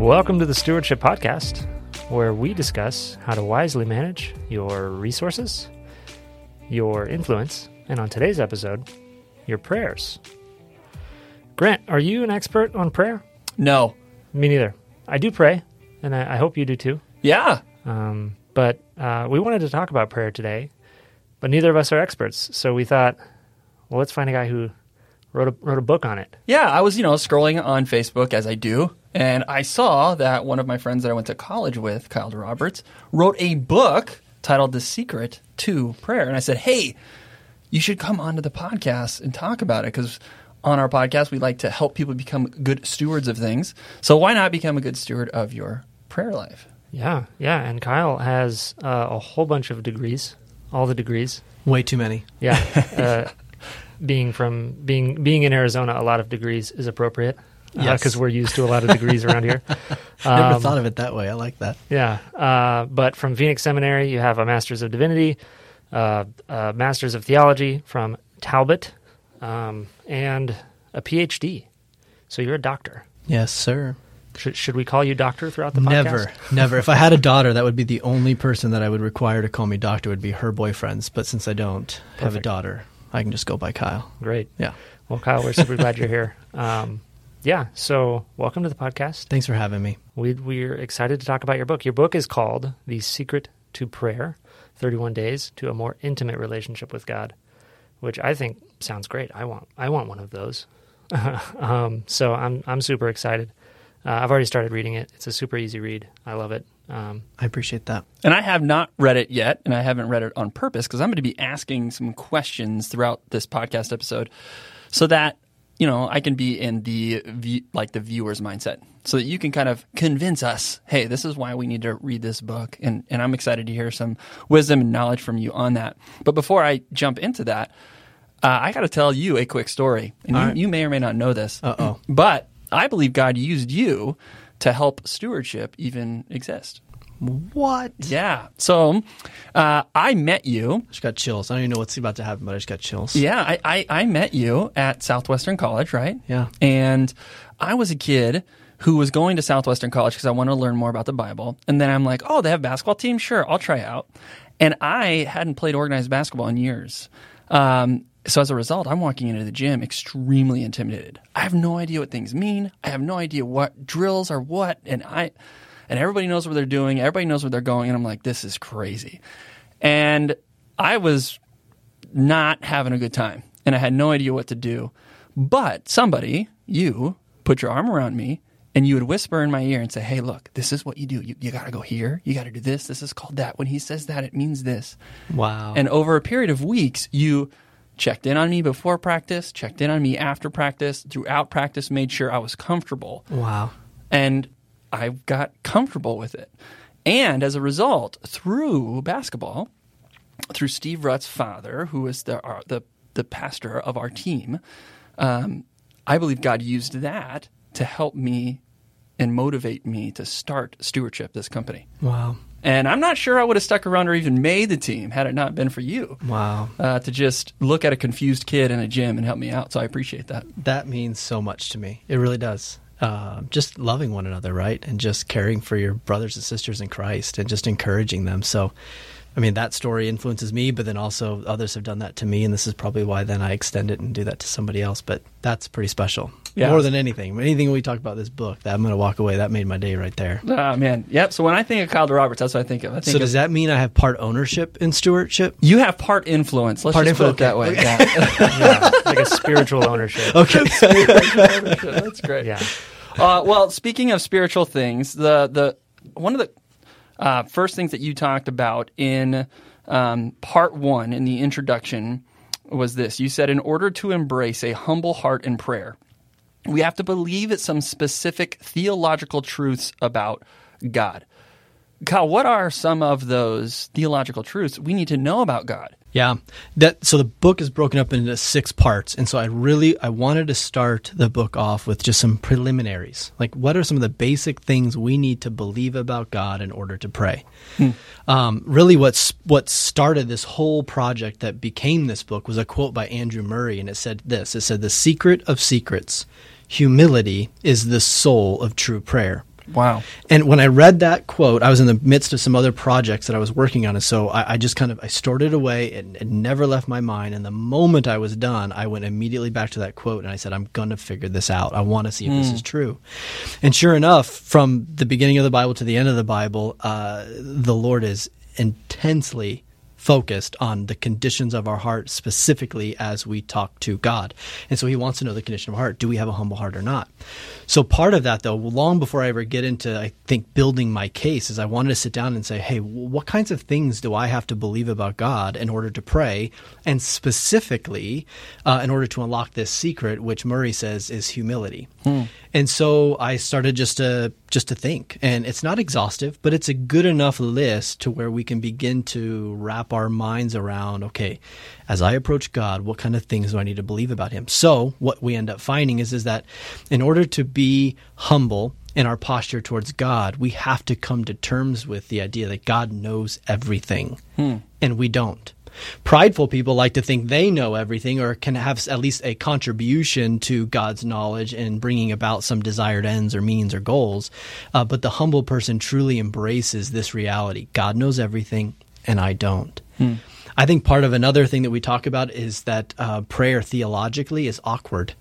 Welcome to the Stewardship Podcast, where we discuss how to wisely manage your resources, your influence, and on today's episode, your prayers. Grant, are you an expert on prayer? No. Me neither. I do pray, and I, I hope you do too. Yeah. Um, but uh, we wanted to talk about prayer today, but neither of us are experts. So we thought, well, let's find a guy who wrote a, wrote a book on it. Yeah. I was, you know, scrolling on Facebook as I do, and I saw that one of my friends that I went to college with, Kyle DiRoberts, wrote a book titled The Secret to Prayer. And I said, hey, you should come onto the podcast and talk about it because on our podcast, we like to help people become good stewards of things. So why not become a good steward of your prayer life? Yeah, yeah. And Kyle has uh, a whole bunch of degrees, all the degrees. Way too many. Yeah. Uh, being from being being in Arizona, a lot of degrees is appropriate. Yes. because we're used to a lot of degrees around here. Never Um, thought of it that way. I like that. Yeah, uh, but from Phoenix Seminary, you have a Master's of Divinity, uh, a Master's of Theology from Talbot, um, and a PhD. So you're a doctor. Yes, sir. Should, should we call you doctor throughout the podcast? Never, never. If I had a daughter, that would be the only person that I would require to call me doctor would be her boyfriends. But since I don't have a daughter, I can just go by Kyle. Great. Yeah. Well, Kyle, we're super glad you're here. Um, yeah. So welcome to the podcast. Thanks for having me. We, we're excited to talk about your book. Your book is called The Secret to Prayer 31 Days to a More Intimate Relationship with God, which I think sounds great. I want, I want one of those. um, so I'm, I'm super excited. Uh, I've already started reading it. It's a super easy read. I love it. Um, I appreciate that. And I have not read it yet, and I haven't read it on purpose because I'm going to be asking some questions throughout this podcast episode, so that you know I can be in the view, like the viewer's mindset, so that you can kind of convince us, hey, this is why we need to read this book, and and I'm excited to hear some wisdom and knowledge from you on that. But before I jump into that, uh, I got to tell you a quick story, and you, All right. you may or may not know this, Uh-oh. but I believe God used you to help stewardship even exist. What? Yeah. So uh, I met you. Just got chills. I don't even know what's about to happen, but I just got chills. Yeah, I, I, I met you at Southwestern College, right? Yeah. And I was a kid who was going to Southwestern College because I wanted to learn more about the Bible. And then I'm like, oh, they have a basketball team? Sure, I'll try out. And I hadn't played organized basketball in years. Um, so as a result, I'm walking into the gym extremely intimidated. I have no idea what things mean. I have no idea what drills are what, and I and everybody knows what they're doing. Everybody knows where they're going, and I'm like, this is crazy. And I was not having a good time, and I had no idea what to do. But somebody, you, put your arm around me, and you would whisper in my ear and say, "Hey, look, this is what you do. You, you got to go here. You got to do this. This is called that. When he says that, it means this." Wow. And over a period of weeks, you checked in on me before practice, checked in on me after practice, throughout practice, made sure I was comfortable. wow. And I got comfortable with it. And as a result, through basketball, through Steve Rutt's father, who is the, our, the, the pastor of our team, um, I believe God used that to help me and motivate me to start stewardship this company. Wow. And I'm not sure I would have stuck around or even made the team had it not been for you Wow. uh, to just look at a confused kid in a gym and help me out. So I appreciate that. That means so much to me. It really does. Uh, just loving one another, right? And just caring for your brothers and sisters in Christ and just encouraging them. So, I mean, that story influences me, but then also others have done that to me. And this is probably why then I extend it and do that to somebody else. But that's pretty special. Yeah. More than anything. Anything we talk about this book, that I'm going to walk away. That made my day right there. Ah, man. Yep. So when I think of Kyle DiRoberts, that's what I think of. I think So, of, does that mean I have part ownership in stewardship? you have part influence. Let's Part just put it influence, that okay. way. yeah, like a spiritual ownership. Okay. Yeah. that's great. Yeah. Uh, well, speaking of spiritual things, the the one of the uh, first things that you talked about in um, part one in the introduction was this. You said, in order to embrace a humble heart in prayer, we have to believe at some specific theological truths about God. Kyle, what are some of those theological truths we need to know about God? Yeah. That so the book is broken up into six parts. And so I really I wanted to start the book off with just some preliminaries. Like what are some of the basic things we need to believe about God in order to pray? Um, really what's what started this whole project that became this book was a quote by Andrew Murray and it said this. It said the secret of secrets, humility is the soul of true prayer. Wow. And when I read that quote, I was in the midst of some other projects that I was working on, and so I, I just kind of I stored it away. and it never left my mind. And the moment I was done, I went immediately back to that quote, and I said, "I'm going to figure this out. I want to see if this is true." And sure enough, from the beginning of the Bible to the end of the Bible, uh, the Lord is intensely focused on the conditions of our heart specifically as we talk to God. And so he wants to know the condition of heart. Do we have a humble heart or not? So part of that though, long before I ever get into I think building my case is I wanted to sit down and say, "Hey, what kinds of things do I have to believe about God in order to pray?" And specifically, uh, in order to unlock this secret which Murray says is humility. And so I started just to just to think, and it's not exhaustive, but it's a good enough list to where we can begin to wrap our minds around. Okay, as I approach God, what kind of things do I need to believe about Him? So what we end up finding is is that in order to be humble in our posture towards God, we have to come to terms with the idea that God knows everything, hmm. and we don't. Prideful people like to think they know everything or can have at least a contribution to God's knowledge in bringing about some desired ends or means or goals. Uh, but the humble person truly embraces this reality God knows everything, and I don't. I think part of another thing that we talk about is that uh, prayer theologically is awkward.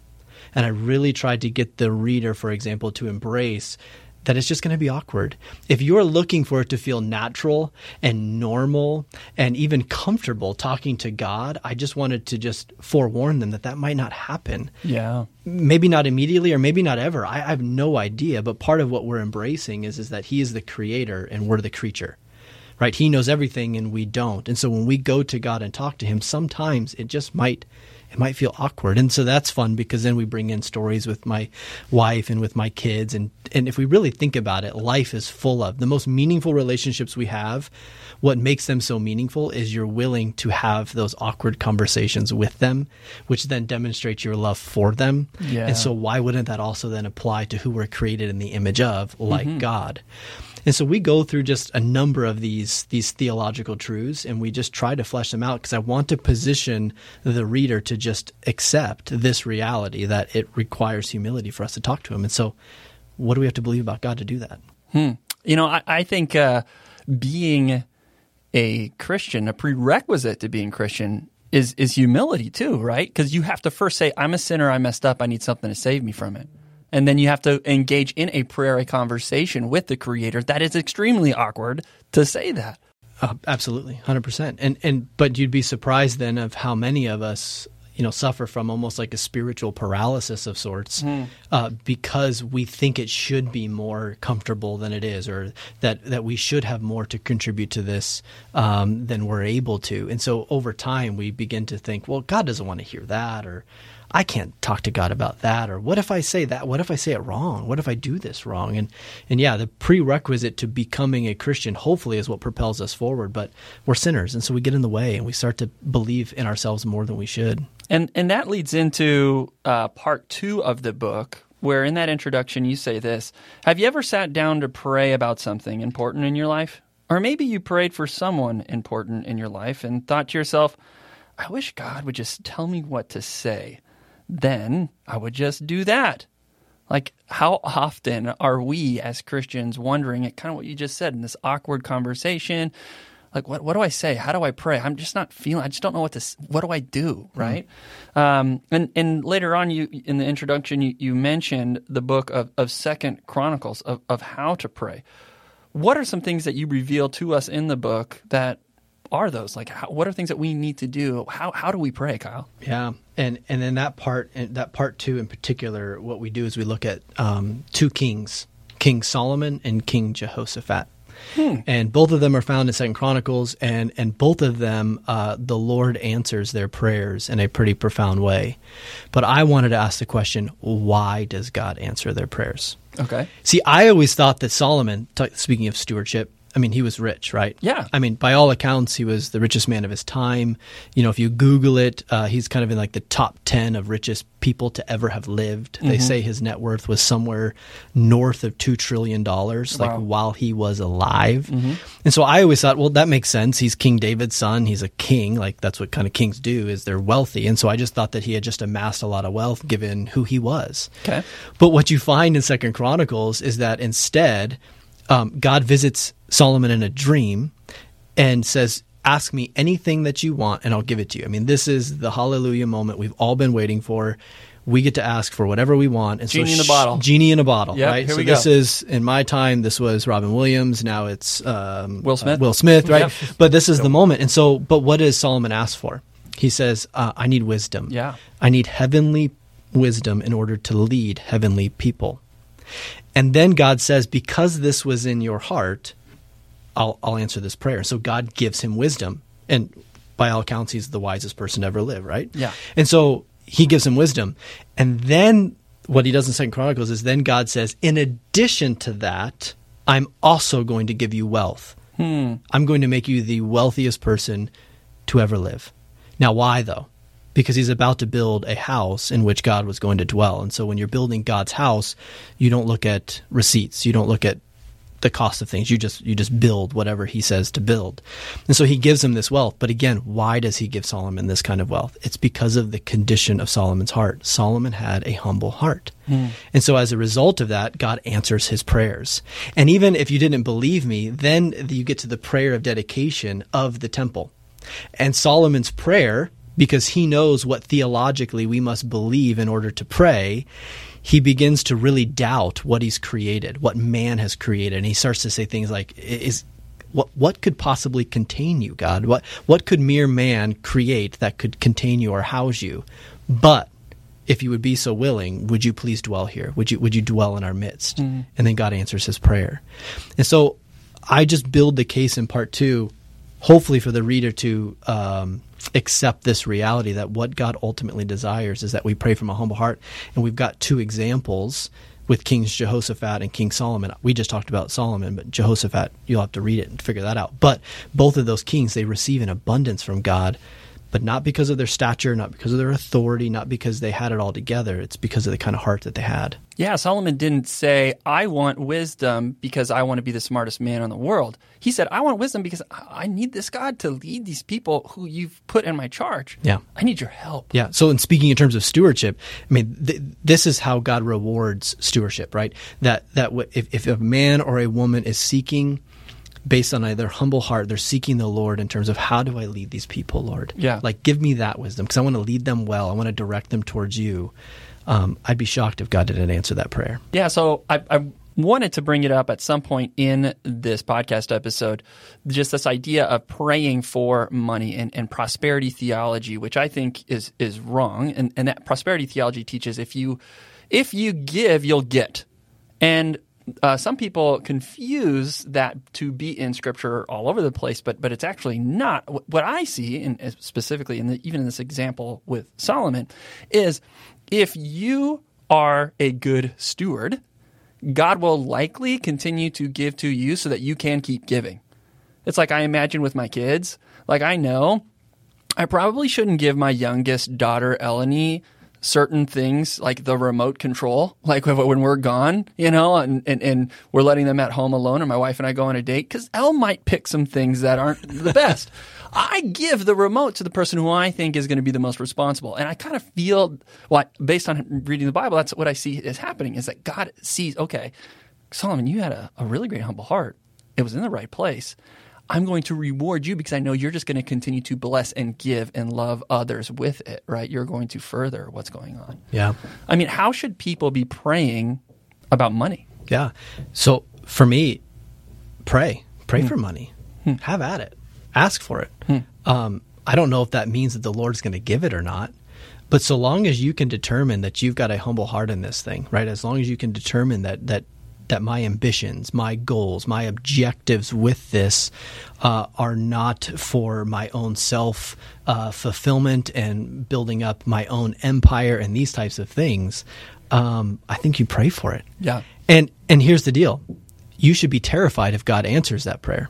And I really tried to get the reader, for example, to embrace that it's just going to be awkward. If you're looking for it to feel natural and normal and even comfortable talking to God, I just wanted to just forewarn them that that might not happen. Yeah. Maybe not immediately or maybe not ever. I, I have no idea. But part of what we're embracing is, is that He is the creator and we're the creature. Right? He knows everything and we don't. And so when we go to God and talk to Him, sometimes it just might it might feel awkward. And so that's fun because then we bring in stories with my wife and with my kids. And, and if we really think about it, life is full of the most meaningful relationships we have. What makes them so meaningful is you're willing to have those awkward conversations with them, which then demonstrates your love for them. Yeah. And so why wouldn't that also then apply to who we're created in the image of, like mm-hmm. God? And so we go through just a number of these these theological truths and we just try to flesh them out because I want to position the reader to just accept this reality that it requires humility for us to talk to him. And so what do we have to believe about God to do that? You know, I, I think uh, being a Christian, a prerequisite to being Christian, is is humility too, right? Because you have to first say, "I'm a sinner. I messed up. I need something to save me from it," and then you have to engage in a prayer, a conversation with the Creator. That is extremely awkward to say that. Uh, absolutely, hundred percent. And and but you'd be surprised then of how many of us, you know, suffer from almost like a spiritual paralysis of sorts, uh, because we think it should be more comfortable than it is, or that that we should have more to contribute to this um, than we're able to. And so over time, we begin to think, well, God doesn't want to hear that, or I can't talk to God about that, or what if I say that? What if I say it wrong? What if I do this wrong? And and yeah, the prerequisite to becoming a Christian hopefully is what propels us forward. But we're sinners, and so we get in the way, and we start to believe in ourselves more than we should. And and that leads into uh, part two of the book, where in that introduction you say this: Have you ever sat down to pray about something important in your life, or maybe you prayed for someone important in your life and thought to yourself, "I wish God would just tell me what to say." Then I would just do that. Like, how often are we as Christians wondering at kind of what you just said in this awkward conversation? Like, what, what do I say? How do I pray? I'm just not feeling, I just don't know what to, what do I do? Right. Um, and, and later on, you, in the introduction, you, you mentioned the book of, of Second Chronicles of, of how to pray. What are some things that you reveal to us in the book that are those? Like, how, what are things that we need to do? How, how do we pray, Kyle? Yeah, and and then that part, and that part two in particular, what we do is we look at um, two kings, King Solomon and King Jehoshaphat, and both of them are found in Second Chronicles, and and both of them, uh, the Lord answers their prayers in a pretty profound way. But I wanted to ask the question: Why does God answer their prayers? Okay. See, I always thought that Solomon, t- speaking of stewardship, I mean, he was rich, right? Yeah. I mean, by all accounts, he was the richest man of his time. You know, if you Google it, uh, he's kind of in like the top 10 of richest people to ever have lived. They Mm-hmm. say his net worth was somewhere north of $2 trillion, like Wow. Mm-hmm. while he was alive. And so I always thought, well, that makes sense. He's King David's son. He's a king. Like that's what kind of kings do is they're wealthy. And so I just thought that he had just amassed a lot of wealth given who he was. Okay. But what you find in Second Chronicles is that instead, um, God visits Solomon in a dream and says, "Ask me anything that you want, and I'll give it to you." I mean, this is the hallelujah moment we've all been waiting for. We get to ask for whatever we want, and Genie in so the bottle. genie in a bottle, Yep, right? here so this go. is in my time. This was Robin Williams. Now it's um, Will Smith. uh, Will Smith, right? Yep. But this is the moment, and so, but what does Solomon ask for? He says, uh, "I need wisdom. Yeah. I need heavenly wisdom in order to lead heavenly people." And then God says, because this was in your heart, I'll, I'll answer this prayer. So God gives him wisdom. And by all accounts, he's the wisest person to ever live, right? Yeah. And so he gives him wisdom. And then what he does in Second Chronicles is then God says, in addition to that, I'm also going to give you wealth. Hmm. I'm going to make you the wealthiest person to ever live. Now, why though? Because he's about to build a house in which God was going to dwell. And so when you're building God's house, you don't look at receipts, you don't look at the cost of things. You just you just build whatever he says to build. And so he gives him this wealth. But again, why does he give Solomon this kind of wealth? It's because of the condition of Solomon's heart. Solomon had a humble heart. Hmm. And so as a result of that, God answers his prayers. And even if you didn't believe me, then you get to the prayer of dedication of the temple. And Solomon's prayer, because he knows what theologically we must believe in order to pray, he begins to really doubt what he's created, what man has created. And he starts to say things like, is what what could possibly contain you, God? What what could mere man create that could contain you or house you? But if you would be so willing, would you please dwell here? Would you would you dwell in our midst? Mm-hmm. And then God answers his prayer. And so I just build the case in part two, hopefully for the reader to um, accept this reality that what God ultimately desires is that we pray from a humble heart. And we've got two examples with Kings Jehoshaphat and King Solomon. We just talked about Solomon, but Jehoshaphat, you'll have to read it and figure that out. But both of those kings, they receive an abundance from God, but not because of their stature, not because of their authority, not because they had it all together. It's because of the kind of heart that they had. Yeah, Solomon didn't say, I want wisdom because I want to be the smartest man in the world. He said, I want wisdom because I need this God to lead these people who you've put in my charge. Yeah. I need your help. Yeah. So, in speaking in terms of stewardship, I mean, th- this is how God rewards stewardship, right? That that w- if, if a man or a woman is seeking, based on their humble heart, they're seeking the Lord in terms of how do I lead these people, Lord? Yeah. Like, give me that wisdom because I want to lead them well. I want to direct them towards you. Um, I'd be shocked if God didn't answer that prayer. Yeah, so I, I wanted to bring it up at some point in this podcast episode, just this idea of praying for money and, and prosperity theology, which I think is is wrong. And, and that prosperity theology teaches if you if you give, you'll get. And uh, some people confuse that to be in Scripture all over the place, but but it's actually not. What I see, and specifically in the, even in this example with Solomon, is if you are a good steward, God will likely continue to give to you so that you can keep giving. It's like I imagine with my kids. Like I know I probably shouldn't give my youngest daughter, Eleni, certain things like the remote control, like when we're gone, you know, and, and, and we're letting them at home alone, and my wife and I go on a date, because Elle might pick some things that aren't the best. I give the remote to the person who I think is going to be the most responsible. And I kind of feel, well, based on reading the Bible, that's what I see is happening is that God sees, okay, Solomon, you had a, a really great humble heart. It was in the right place. I'm going to reward you because I know you're just going to continue to bless and give and love others with it, right? You're going to further what's going on. Yeah. I mean, how should people be praying about money? Yeah. So for me, pray, pray hmm. for money, hmm. have at it, ask for it. Hmm. Um, I don't know if that means that the Lord's going to give it or not, but so long as you can determine that you've got a humble heart in this thing, right? As long as you can determine that that that my ambitions, my goals, my objectives with this uh, are not for my own self uh, fulfillment and building up my own empire and these types of things, um, I think you pray for it. Yeah. And and here's the deal. you should be terrified if God answers that prayer.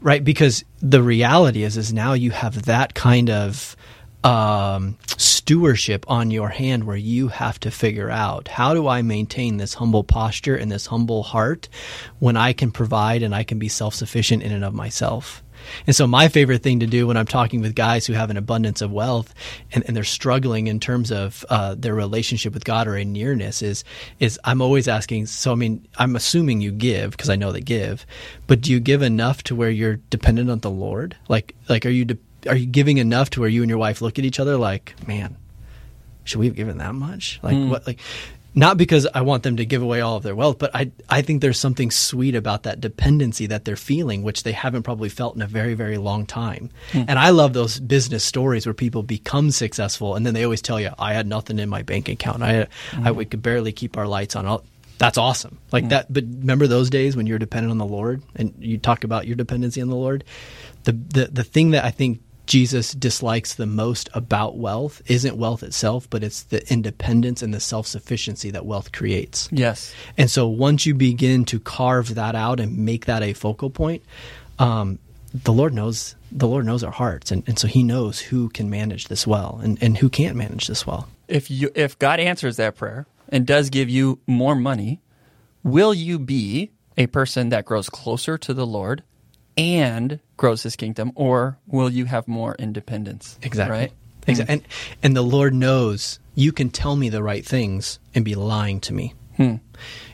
Right? Because the reality is, is now you have that kind of um, stewardship on your hand where you have to figure out how do I maintain this humble posture and this humble heart when I can provide and I can be self sufficient in and of myself. And so, my favorite thing to do when I'm talking with guys who have an abundance of wealth and, and they're struggling in terms of uh, their relationship with God or a nearness is is I'm always asking. So, I mean, I'm assuming you give because I know they give, but do you give enough to where you're dependent on the Lord? Like, like are you are you giving enough to where you and your wife look at each other like, man, should we have given that much? Like, hmm. what? Like, not because I want them to give away all of their wealth, but I I think there's something sweet about that dependency that they're feeling, which they haven't probably felt in a very very long time. Hmm. And I love those business stories where people become successful, and then they always tell you, "I had nothing in my bank account. I I hmm. we could barely keep our lights on." All, that's awesome, like that. But remember those days when you're dependent on the Lord, and you talk about your dependency on the Lord. The the the thing that I think Jesus dislikes the most about wealth isn't wealth itself, but it's the independence and the self sufficiency that wealth creates. Yes. And so once you begin to carve that out and make that a focal point, um, the Lord knows the Lord knows our hearts, and, and so He knows who can manage this well and, and who can't manage this well. If you if God answers that prayer and does give you more money, will you be a person that grows closer to the Lord and grows his kingdom or will you have more independence? Exactly. Right? Exactly. Hmm. And and the Lord knows you can tell me the right things and be lying to me. Hmm.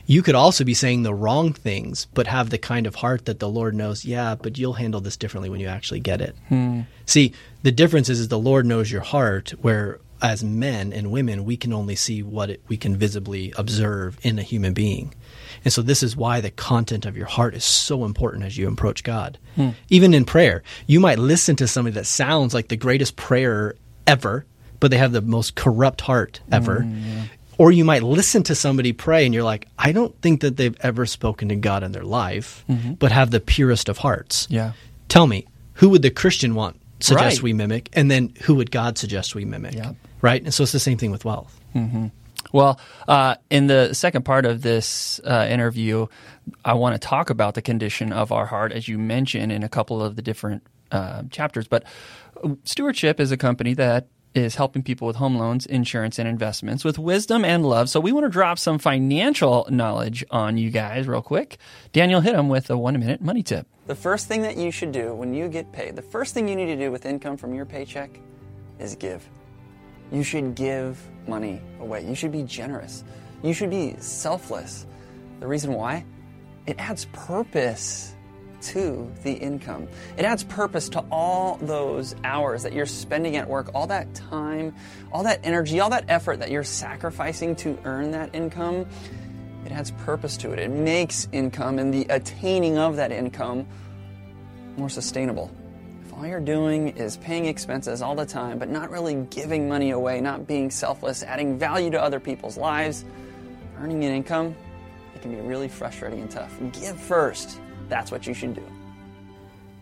You could also be saying the wrong things, but have the kind of heart that the Lord knows, yeah, but you'll handle this differently when you actually get it. Hmm. See, the difference is, is the Lord knows your heart, where as men and women, we can only see what it, we can visibly observe in a human being. And so this is why the content of your heart is so important as you approach God. Hmm. Even in prayer, you might listen to somebody that sounds like the greatest prayer ever, but they have the most corrupt heart ever. Hmm, or you might listen to somebody pray and you're like, I don't think that they've ever spoken to God in their life, mm-hmm. but have the purest of hearts. Yeah. Tell me, who would the Christian want suggest Right. we mimic? And then who would God suggest we mimic? Yeah. Right? And so it's the same thing with wealth. Mm-hmm. Well, uh, in the second part of this uh, interview, I want to talk about the condition of our heart, as you mentioned in a couple of the different uh, chapters. But Stewardship is a company that is helping people with home loans, insurance, and investments with wisdom and love. So we want to drop some financial knowledge on you guys real quick. Daniel hit him with a one minute money tip. The first thing that you should do when you get paid, the first thing you need to do with income from your paycheck is give. You should give money away. You should be generous. You should be selfless. The reason why? It adds purpose to the income. It adds purpose to all those hours that you're spending at work, all that time, all that energy, all that effort that you're sacrificing to earn that income. It adds purpose to it. It makes income and the attaining of that income more sustainable. All you're doing is paying expenses all the time, but not really giving money away, not being selfless, adding value to other people's lives, earning an income, it can be really frustrating and tough. Give first. That's what you should do.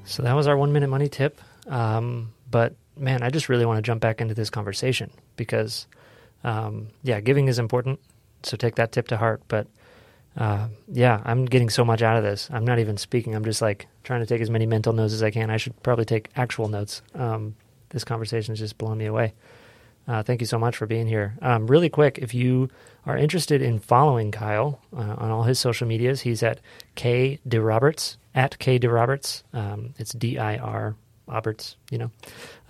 So that was our one minute money tip. Um, but man, I just really want to jump back into this conversation because, um, yeah, giving is important. So take that tip to heart. But uh, yeah, I'm getting so much out of this. I'm not even speaking. I'm just like trying to take as many mental notes as I can. I should probably take actual notes. Um, this conversation is just blowing me away. Uh, thank you so much for being here. Um, really quick, if you are interested in following Kyle uh, on all his social medias, he's at K DiRoberts at K DiRoberts. Um, it's D I R Roberts. You know,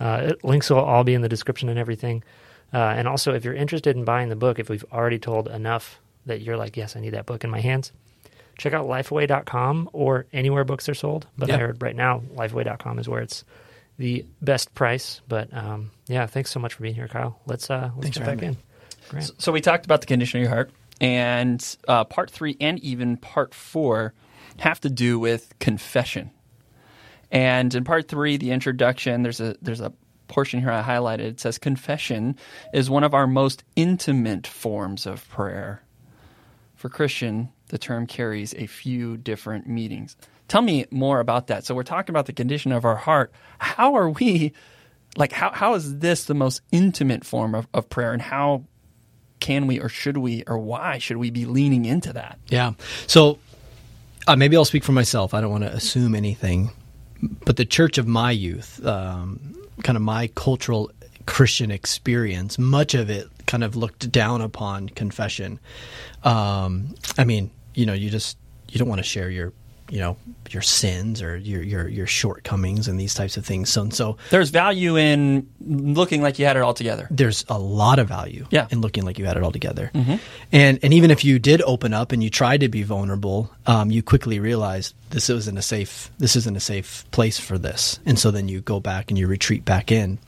uh, it, links will all be in the description and everything. Uh, and also, if you're interested in buying the book, if we've already told enough that you're like, yes, I need that book in my hands, check out lifeway.com or anywhere books are sold. But I heard right now, lifeway.com is where it's the best price. But um, yeah, thanks so much for being here, Kyle. Let's uh, let's Thanks get back in. Grant. So we talked about the condition of your heart, and uh, part three and even part four have to do with confession. And in part three, the introduction, there's a there's a portion here I highlighted. It says confession is one of our most intimate forms of prayer. For Christian, the term carries a few different meanings. Tell me more about that. So we're talking about the condition of our heart. How are we like how how is this the most intimate form of, of prayer and how can we or should we or why should we be leaning into that? Yeah. So uh, maybe I'll speak for myself. I don't want to assume anything, but the church of my youth, um, kind of my cultural Christian experience, much of it kind of looked down upon confession. Um, I mean, you know, you just you don't want to share your you know your sins or your your your shortcomings and these types of things. So and so There's value in looking like you had it all together. there's a lot of value Yeah. in looking like you had it all together. And and even if you did open up and you tried to be vulnerable, um, you quickly realized this isn't a safe this isn't a safe place for this. And so then you go back and you retreat back in.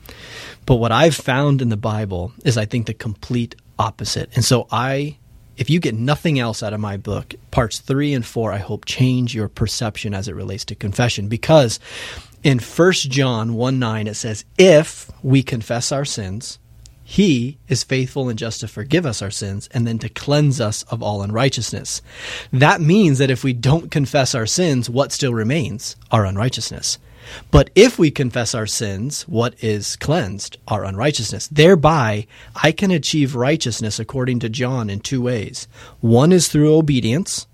But what I've found in the Bible is I think the complete opposite. And so I if you get nothing else out of my book, parts 3 and 4 I hope change your perception as it relates to confession because in 1 John 1 9 it says if we confess our sins he is faithful and just to forgive us our sins and then to cleanse us of all unrighteousness. That means that if we don't confess our sins, what still remains? Our unrighteousness. But if we confess our sins, what is cleansed? Our unrighteousness. Thereby, I can achieve righteousness according to John in two ways. One is through obedience,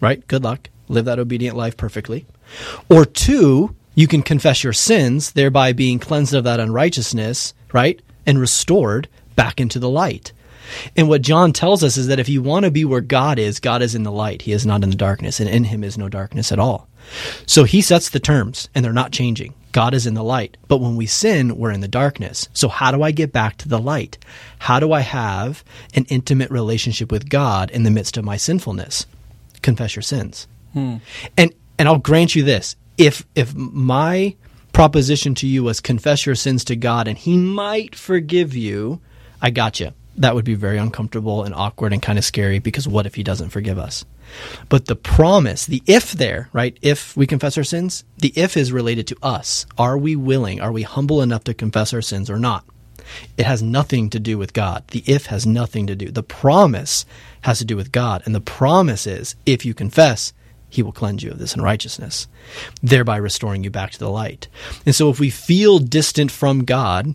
right? Good luck. Live that obedient life perfectly. Or two, you can confess your sins, thereby being cleansed of that unrighteousness, right? And restored back into the light. And what John tells us is that if you want to be where God is, God is in the light. He is not in the darkness, and in him is no darkness at all. So he sets the terms, and they're not changing. God is in the light. But when we sin, we're in the darkness. So how do I get back to the light? How do I have an intimate relationship with God in the midst of my sinfulness? Confess your sins. Hmm. And and I'll grant you this. If if my proposition to you was confess your sins to God and he might forgive you, I got you. That would be very uncomfortable and awkward and kind of scary because what if he doesn't forgive us? But the promise, the if there, right? If we confess our sins, the if is related to us. Are we willing? Are we humble enough to confess our sins or not? It has nothing to do with God. The if has nothing to do. The promise has to do with God. And the promise is if you confess, he will cleanse you of this unrighteousness, thereby restoring you back to the light. And so if we feel distant from God,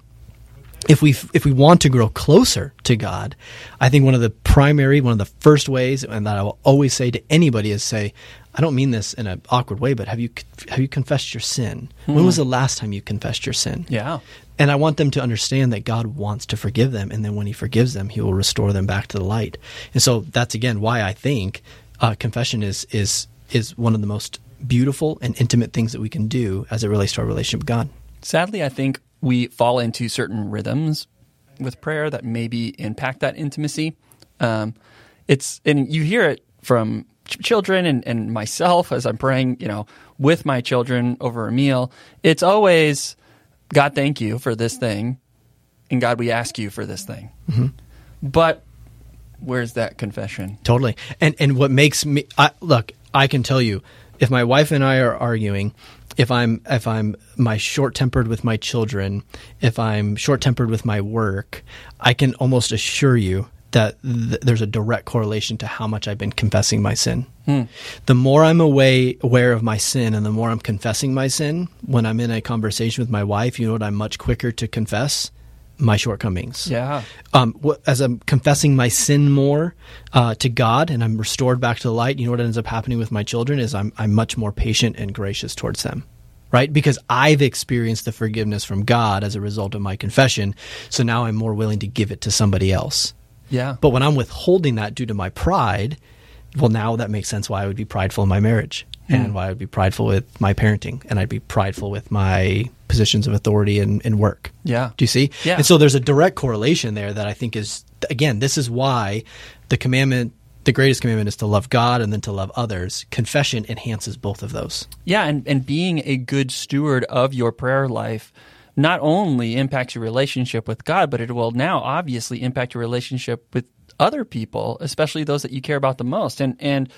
if we if we want to grow closer to God, I think one of the primary, one of the first ways, and that I will always say to anybody is say, I don't mean this in an awkward way, but have you have you confessed your sin? When was the last time you confessed your sin? Yeah. And I want them to understand that God wants to forgive them, and then when He forgives them, He will restore them back to the light. And so that's again why I think uh, confession is is is one of the most beautiful and intimate things that we can do as it relates to our relationship with God. Sadly, I think we fall into certain rhythms with prayer that maybe impact that intimacy. Um, it's and you hear it from ch- children and, and myself as I'm praying, you know, with my children over a meal. It's always God, thank you for this thing, and God, we ask you for this thing. But where's that confession? Totally. And and what makes me I, look, I can tell you, if my wife and I are arguing, if I'm if I'm my short tempered with my children, if I'm short tempered with my work, I can almost assure you that th- there's a direct correlation to how much I've been confessing my sin. Hmm. The more I'm away, aware of my sin and the more I'm confessing my sin, when I'm in a conversation with my wife, you know what I'm much quicker to confess? My shortcomings Yeah. um, as I'm confessing my sin more uh, to God and I'm restored back to the light, you know what ends up happening with my children is I'm I'm much more patient and gracious towards them, right? Because I've experienced the forgiveness from God as a result of my confession, so now I'm more willing to give it to somebody else. Yeah. But when I'm withholding that due to my pride, well, now that makes sense why I would be prideful in my marriage Hmm. and why I would be prideful with my parenting and I'd be prideful with my positions of authority and, in work. Yeah. Do you see? Yeah. And so there's a direct correlation there that I think is, again, this is why the commandment, the greatest commandment is to love God and then to love others. Confession enhances both of those. Yeah, and, and being a good steward of your prayer life not only impacts your relationship with God, but it will now obviously impact your relationship with other people, especially those that you care about the most. And and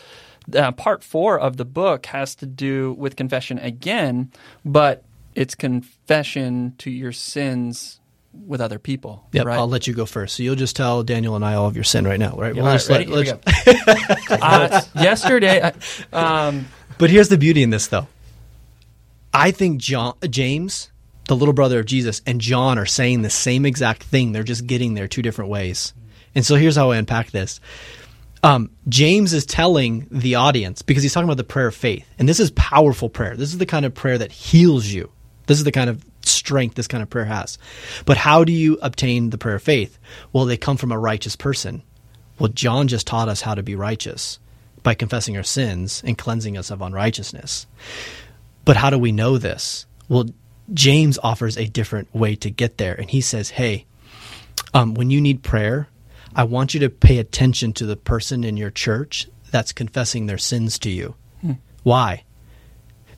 uh, part four of the book has to do with confession again, but it's confession to your sins with other people. Yep. right? I'll let you go first. So you'll just tell Daniel and I all of your sin right now, right? Yeah, We'll all right, just let-? Let's- uh, yesterday, I, um, But here's the beauty in this, though. I think John, James, the little brother of Jesus, and John are saying the same exact thing. They're just getting there two different ways. And so here's how I unpack this. Um, James is telling the audience because he's talking about the prayer of faith, and this is powerful prayer. This is the kind of prayer that heals you. This is the kind of strength this kind of prayer has. But how do you obtain the prayer of faith? Well, they come from a righteous person. Well, John just taught us how to be righteous by confessing our sins and cleansing us of unrighteousness. But how do we know this? Well, James offers a different way to get there, and he says, "Hey, um, when you need prayer, I want you to pay attention to the person in your church that's confessing their sins to you. Hmm. Why?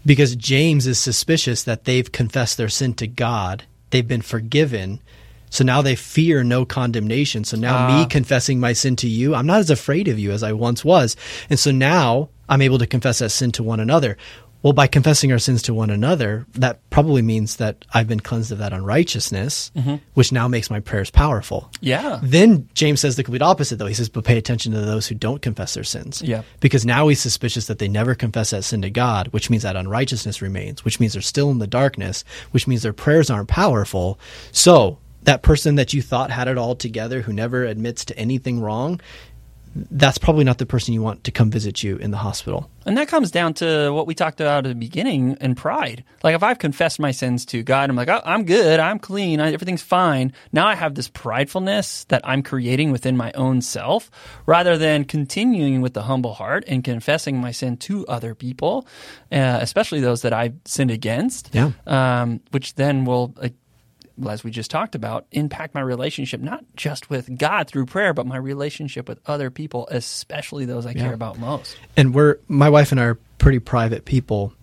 Because James is suspicious that they've confessed their sin to God, they've been forgiven. So now they fear no condemnation. So now uh. me ah. confessing my sin to you, I'm not as afraid of you as I once was. And so now I'm able to confess that sin to one another. Well, by confessing our sins to one another, that probably means that I've been cleansed of that unrighteousness, mm-hmm. which now makes my prayers powerful. Yeah. Then James says the complete opposite, though. He says, but pay attention to those who don't confess their sins. Yeah. Because now he's suspicious that they never confess that sin to God, which means that unrighteousness remains, which means they're still in the darkness, which means their prayers aren't powerful. So that person that you thought had it all together, who never admits to anything wrong, that's probably not the person you want to come visit you in the hospital. And that comes down to what we talked about at the beginning and pride. Like if I've confessed my sins to God, I'm like, oh, I'm good, I'm clean, everything's fine. Now I have this pridefulness that I'm creating within my own self rather than continuing with the humble heart and confessing my sin to other people, uh, especially those that I've sinned against. Yeah. Um, which then will as we just talked about, impact my relationship, not just with God through prayer, but my relationship with other people, especially those I yeah. care about most. And we're, my wife and I are pretty private people.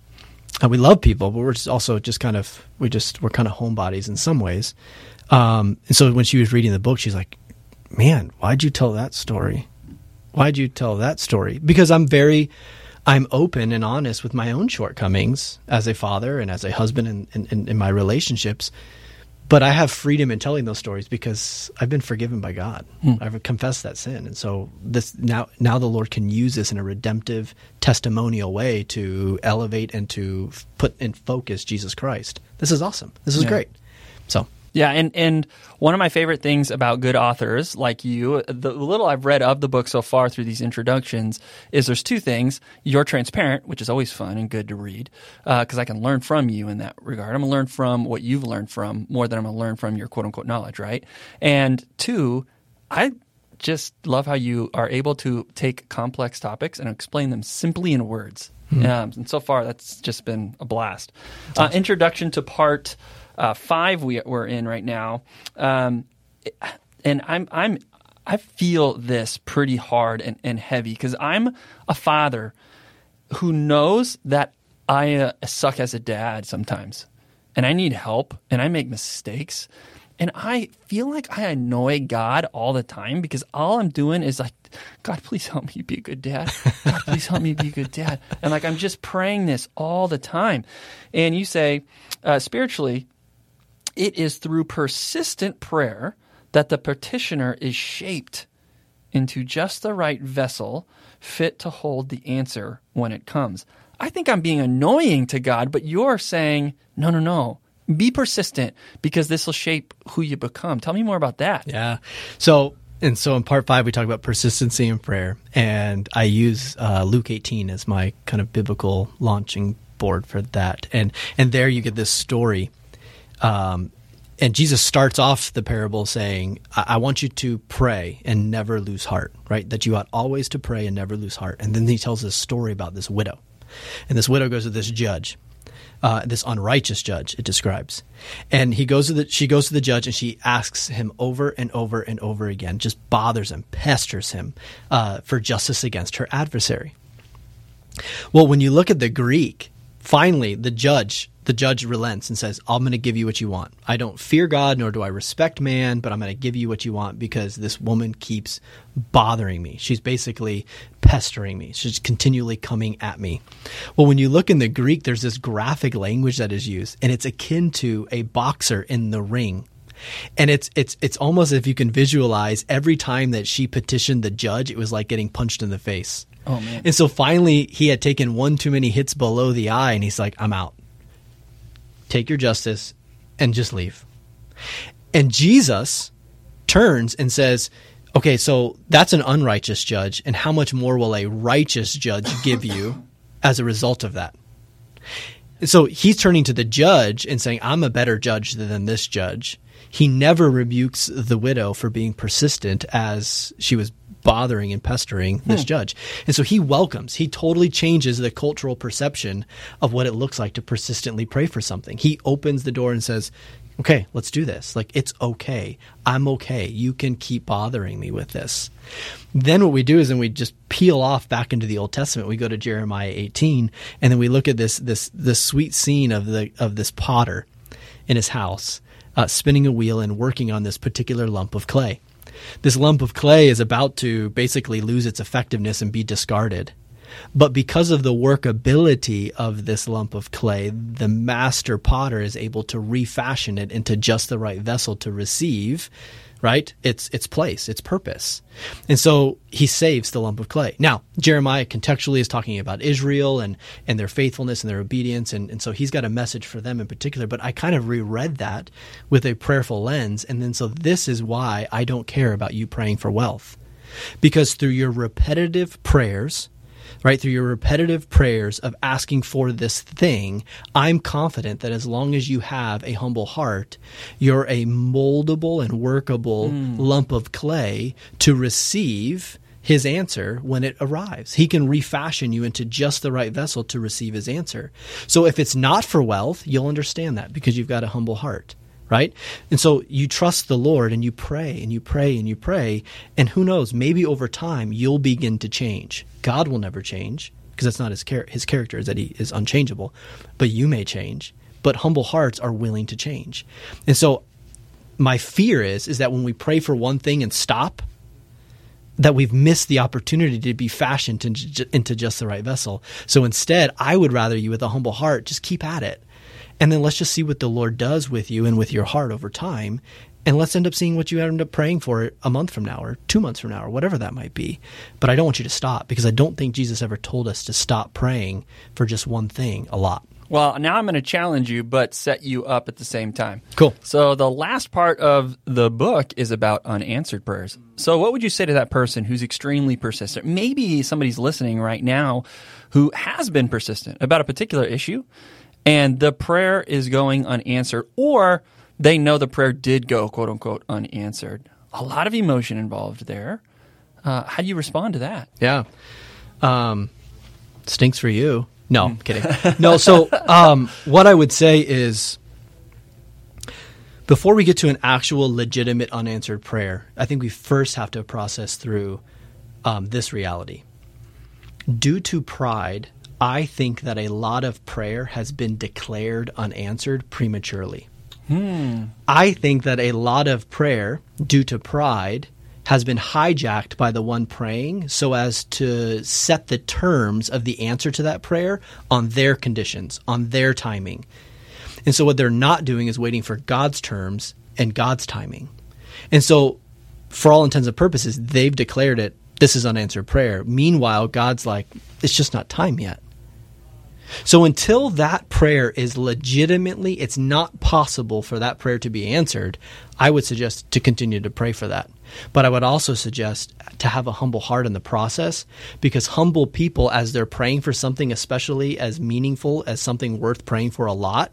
And we love people, but we're just also just kind of, we just, we're kind of homebodies in some ways. Um, and so when she was reading the book, she's like, man, why'd you tell that story? Why'd you tell that story? Because I'm very, I'm open and honest with my own shortcomings as a father and as a husband in, in my relationships but I have freedom in telling those stories because I've been forgiven by God. Hmm. I've confessed that sin, and so this now now the Lord can use this in a redemptive, testimonial way to elevate and to put in focus Jesus Christ. This is awesome. This is yeah. great. So yeah, and and one of my favorite things about good authors like you, the little I've read of the book so far through these introductions, is there's two things. You're transparent, which is always fun and good to read, because uh, I can learn from you in that regard. I'm gonna learn from what you've learned from more than I'm gonna learn from your quote unquote knowledge, right? And two, I just love how you are able to take complex topics and explain them simply in words. Mm-hmm. Um, and so far, that's just been a blast. Uh, introduction to part uh, five we, we're in right now, um, and I'm I'm I feel this pretty hard and, and heavy because I'm a father who knows that I uh, suck as a dad sometimes, and I need help, and I make mistakes. And I feel like I annoy God all the time because all I'm doing is like, God, please help me be a good dad. God, please help me be a good dad. And like, I'm just praying this all the time. And you say, uh, spiritually, it is through persistent prayer that the petitioner is shaped into just the right vessel fit to hold the answer when it comes. I think I'm being annoying to God, but you're saying, no, no, no. Be persistent because this will shape who you become. Tell me more about that. Yeah. So, and so in part five, we talk about persistency in prayer. And I use uh, Luke 18 as my kind of biblical launching board for that. And, and there you get this story um, and Jesus starts off the parable saying, I-, I want you to pray and never lose heart, right? That you ought always to pray and never lose heart. And then he tells this story about this widow. And this widow goes to this judge, uh, this unrighteous judge, it describes. And he goes to the, she goes to the judge and she asks him over and over and over again, just bothers him, pesters him uh, for justice against her adversary. Well, when you look at the Greek, finally the judge the judge relents and says, I'm going to give you what you want. I don't fear God, nor do I respect man, but I'm going to give you what you want because this woman keeps bothering me. She's basically pestering me. She's continually coming at me. Well, when you look in the Greek, there's this graphic language that is used, and it's akin to a boxer in the ring. And it's it's it's almost if you can visualize every time that she petitioned the judge, it was like getting punched in the face. Oh man. And so finally he had taken one too many hits below the eye and he's like, I'm out take your justice, and just leave. And Jesus turns and says, Okay, so that's an unrighteous judge, and how much more will a righteous judge give you as a result of that? So he's turning to the judge and saying, I'm a better judge than this judge. He never rebukes the widow for being persistent as she was bothering and pestering this Hmm. judge. And so he welcomes, he totally changes the cultural perception of what it looks like to persistently pray for something. He opens the door and says, Okay, let's do this. Like, it's okay. I'm okay. You can keep bothering me with this. Then what we do is then we just peel off back into the Old Testament. We go to Jeremiah 18, and then we look at this this this sweet scene of the of this potter in his house, uh, spinning a wheel and working on this particular lump of clay. This lump of clay is about to basically lose its effectiveness and be discarded. But because of the workability of this lump of clay, the master potter is able to refashion it into just the right vessel to receive, right? Its its place, its purpose. And so he saves the lump of clay. Now, Jeremiah contextually is talking about Israel and, and their faithfulness and their obedience, and, and so he's got a message for them in particular. But I kind of reread that with a prayerful lens, and then so this is why I don't care about you praying for wealth. Because through your repetitive prayers, right through your repetitive prayers of asking for this thing i'm confident that as long as you have a humble heart you're a moldable and workable hmm. lump of clay to receive his answer when it arrives. He can refashion you into just the right vessel to receive his answer. So if it's not for wealth you'll understand that because you've got a humble heart right? And so you trust the Lord and you pray and you pray and you pray. And who knows, maybe over time you'll begin to change. God will never change because that's not his, char- his character, is that he is unchangeable. But you may change. But humble hearts are willing to change. And so my fear is is that when we pray for one thing and stop, that we've missed the opportunity to be fashioned into, into just the right vessel. So instead, I would rather you with a humble heart just keep at it. And then let's just see what the Lord does with you and with your heart over time. And let's end up seeing what you end up praying for a month from now or two months from now or whatever that might be. But I don't want you to stop because I don't think Jesus ever told us to stop praying for just one thing a lot. Well, now I'm going to challenge you, but set you up at the same time. Cool. So the last part of the book is about unanswered prayers. So what would you say to that person who's extremely persistent? Maybe somebody's listening right now who has been persistent about a particular issue and the prayer is going unanswered or they know the prayer did go quote unquote unanswered. A lot of emotion involved there. Uh, how do you respond to that? Yeah. Um, stinks for you. No, I'm kidding. No, so um, what I would say is before we get to an actual legitimate unanswered prayer, I think we first have to process through um, this reality. Due to pride, I think that a lot of prayer has been declared unanswered prematurely. Hmm. I think that a lot of prayer, due to pride, has been hijacked by the one praying so as to set the terms of the answer to that prayer on their conditions, on their timing. And so what they're not doing is waiting for God's terms and God's timing. And so, for all intents and purposes, they've declared it this is unanswered prayer. Meanwhile, God's like, it's just not time yet. So until that prayer is legitimately, it's not possible for that prayer to be answered, I would suggest to continue to pray for that. But I would also suggest to have a humble heart in the process because humble people, as they're praying for something, especially as meaningful as something worth praying for a lot,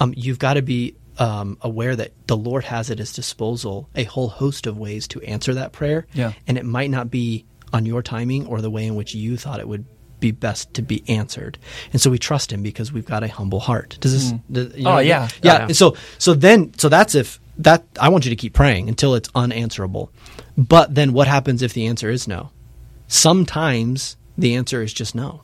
um, you've got to be um, aware that the Lord has at his disposal a whole host of ways to answer that prayer. Yeah. And it might not be on your timing or the way in which you thought it would be best to be answered. And so we trust him because we've got a humble heart. Does this? does- you Oh, I mean? yeah. yeah. Oh, yeah. And so so then so that's if that I want you to keep praying until it's unanswerable. But then what happens if the answer is no? Sometimes the answer is just no.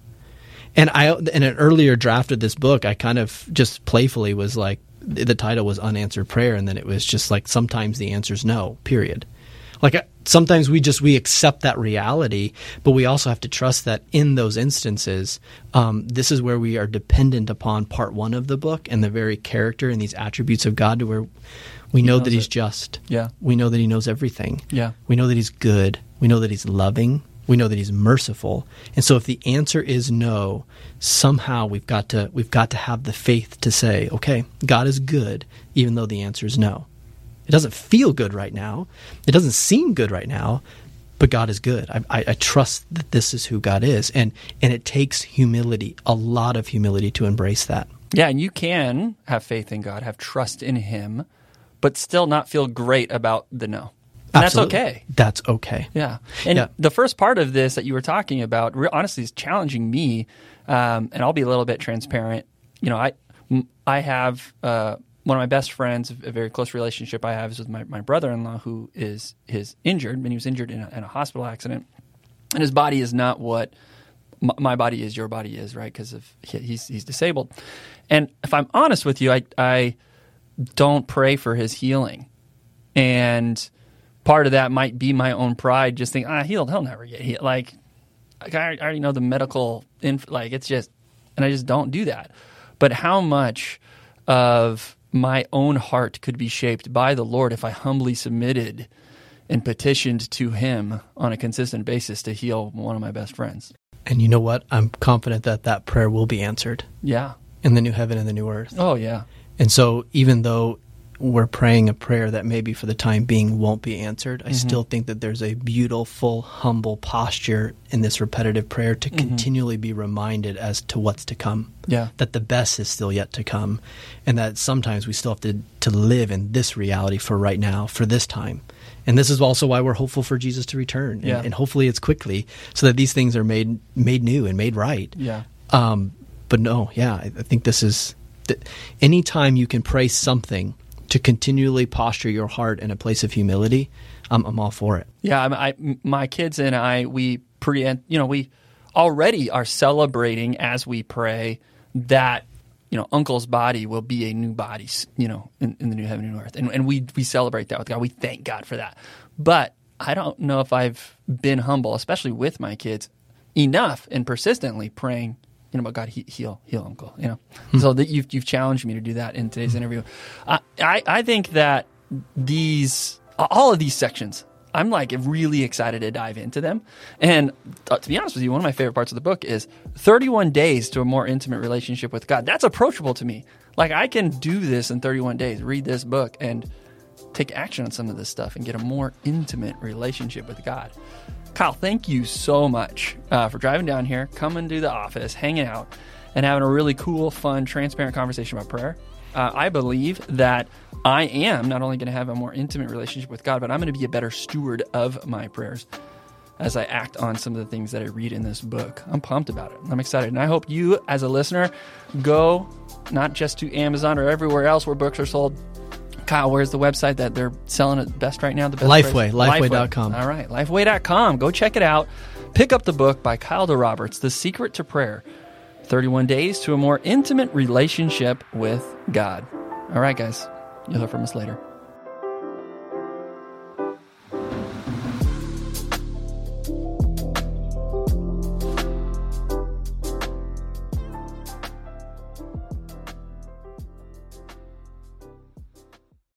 And I in an earlier draft of this book, I kind of just playfully was like the title was unanswered prayer and then it was just like sometimes the answer is no, period. Like uh, sometimes we just we accept that reality, but we also have to trust that in those instances, um, this is where we are dependent upon part one of the book and the very character and these attributes of God, to where we know that He's it. just. Yeah. we know that He knows everything. Yeah. we know that He's good. We know that He's loving. We know that He's merciful. And so, if the answer is no, somehow we've got to we've got to have the faith to say, okay, God is good, even though the answer is no. It doesn't feel good right now. It doesn't seem good right now, but God is good. I, I, I trust that this is who God is, and and it takes humility, a lot of humility, to embrace that. Yeah, and you can have faith in God, have trust in Him, but still not feel great about the no. And Absolutely. that's okay. That's okay. Yeah. And Yeah. the first part of this that you were talking about, re- honestly, is challenging me. Um, and I'll be a little bit transparent. You know, I, m- I have uh, one of my best friends, a very close relationship I have is with my, my brother in law, who is, is injured. And he was injured in a, in a hospital accident. And his body is not what my, my body is, your body is, right? Because of he, he's, he's disabled. And if I'm honest with you, I, I don't pray for his healing. And part of that might be my own pride, just think, ah, he'll he'll never get healed. Like, like I already know the medical, inf- like it's just, and I just don't do that. But how much of my own heart could be shaped by the Lord if I humbly submitted and petitioned to Him on a consistent basis to heal one of my best friends? And you know what? I'm confident that that prayer will be answered Yeah. in the new heaven and the new earth. Oh yeah. And so, even though we're praying a prayer that maybe for the time being won't be answered, Mm-hmm. I still think that there's a beautiful, humble posture in this repetitive prayer Mm-hmm. to continually be reminded as to what's to come. Yeah. That the best is still yet to come, and that sometimes we still have to, to live in this reality for right now, for this time. And this is also why we're hopeful for Jesus to return. And, Yeah. and hopefully it's quickly so that these things are made made new and made right. Yeah. Um, but no, yeah, I, I think this is th- anytime you can pray something to continually posture your heart in a place of humility, I'm, I'm all for it. Yeah, I, I, my kids and I, we pre, you know, we already are celebrating as we pray that you know Uncle's body will be a new body, you know, in, in the new heaven and earth, and, and we we celebrate that with God. We thank God for that. But I don't know if I've been humble, especially with my kids, enough and persistently praying. You know, about God, he, heal, heal, Uncle. You know, so that you've you've challenged me to do that in today's interview. I I, I think that these all of these sections I'm like really excited to dive into them. And uh, to be honest with you, one of my favorite parts of the book is 31 days to a more intimate relationship with God. That's approachable to me. Like I can do this in 31 days, read this book and take action on some of this stuff and get a more intimate relationship with God. Kyle, thank you so much uh, for driving down here, coming to the office, hanging out, and having a really cool, fun, transparent conversation about prayer. Uh, I believe that I am not only going to have a more intimate relationship with God, but I'm going to be a better steward of my prayers as I act on some of the things that I read in this book. I'm pumped about it. I'm excited. And I hope you, as a listener, go not just to Amazon or everywhere else where books are sold. Kyle, where's the website that they're selling it best right now? The best Lifeway, price? lifeway.com. All right, lifeway.com. Go check it out. Pick up the book by Kyle DiRoberts, The Secret to Prayer 31 Days to a More Intimate Relationship with God. All right, guys, you'll hear from us later.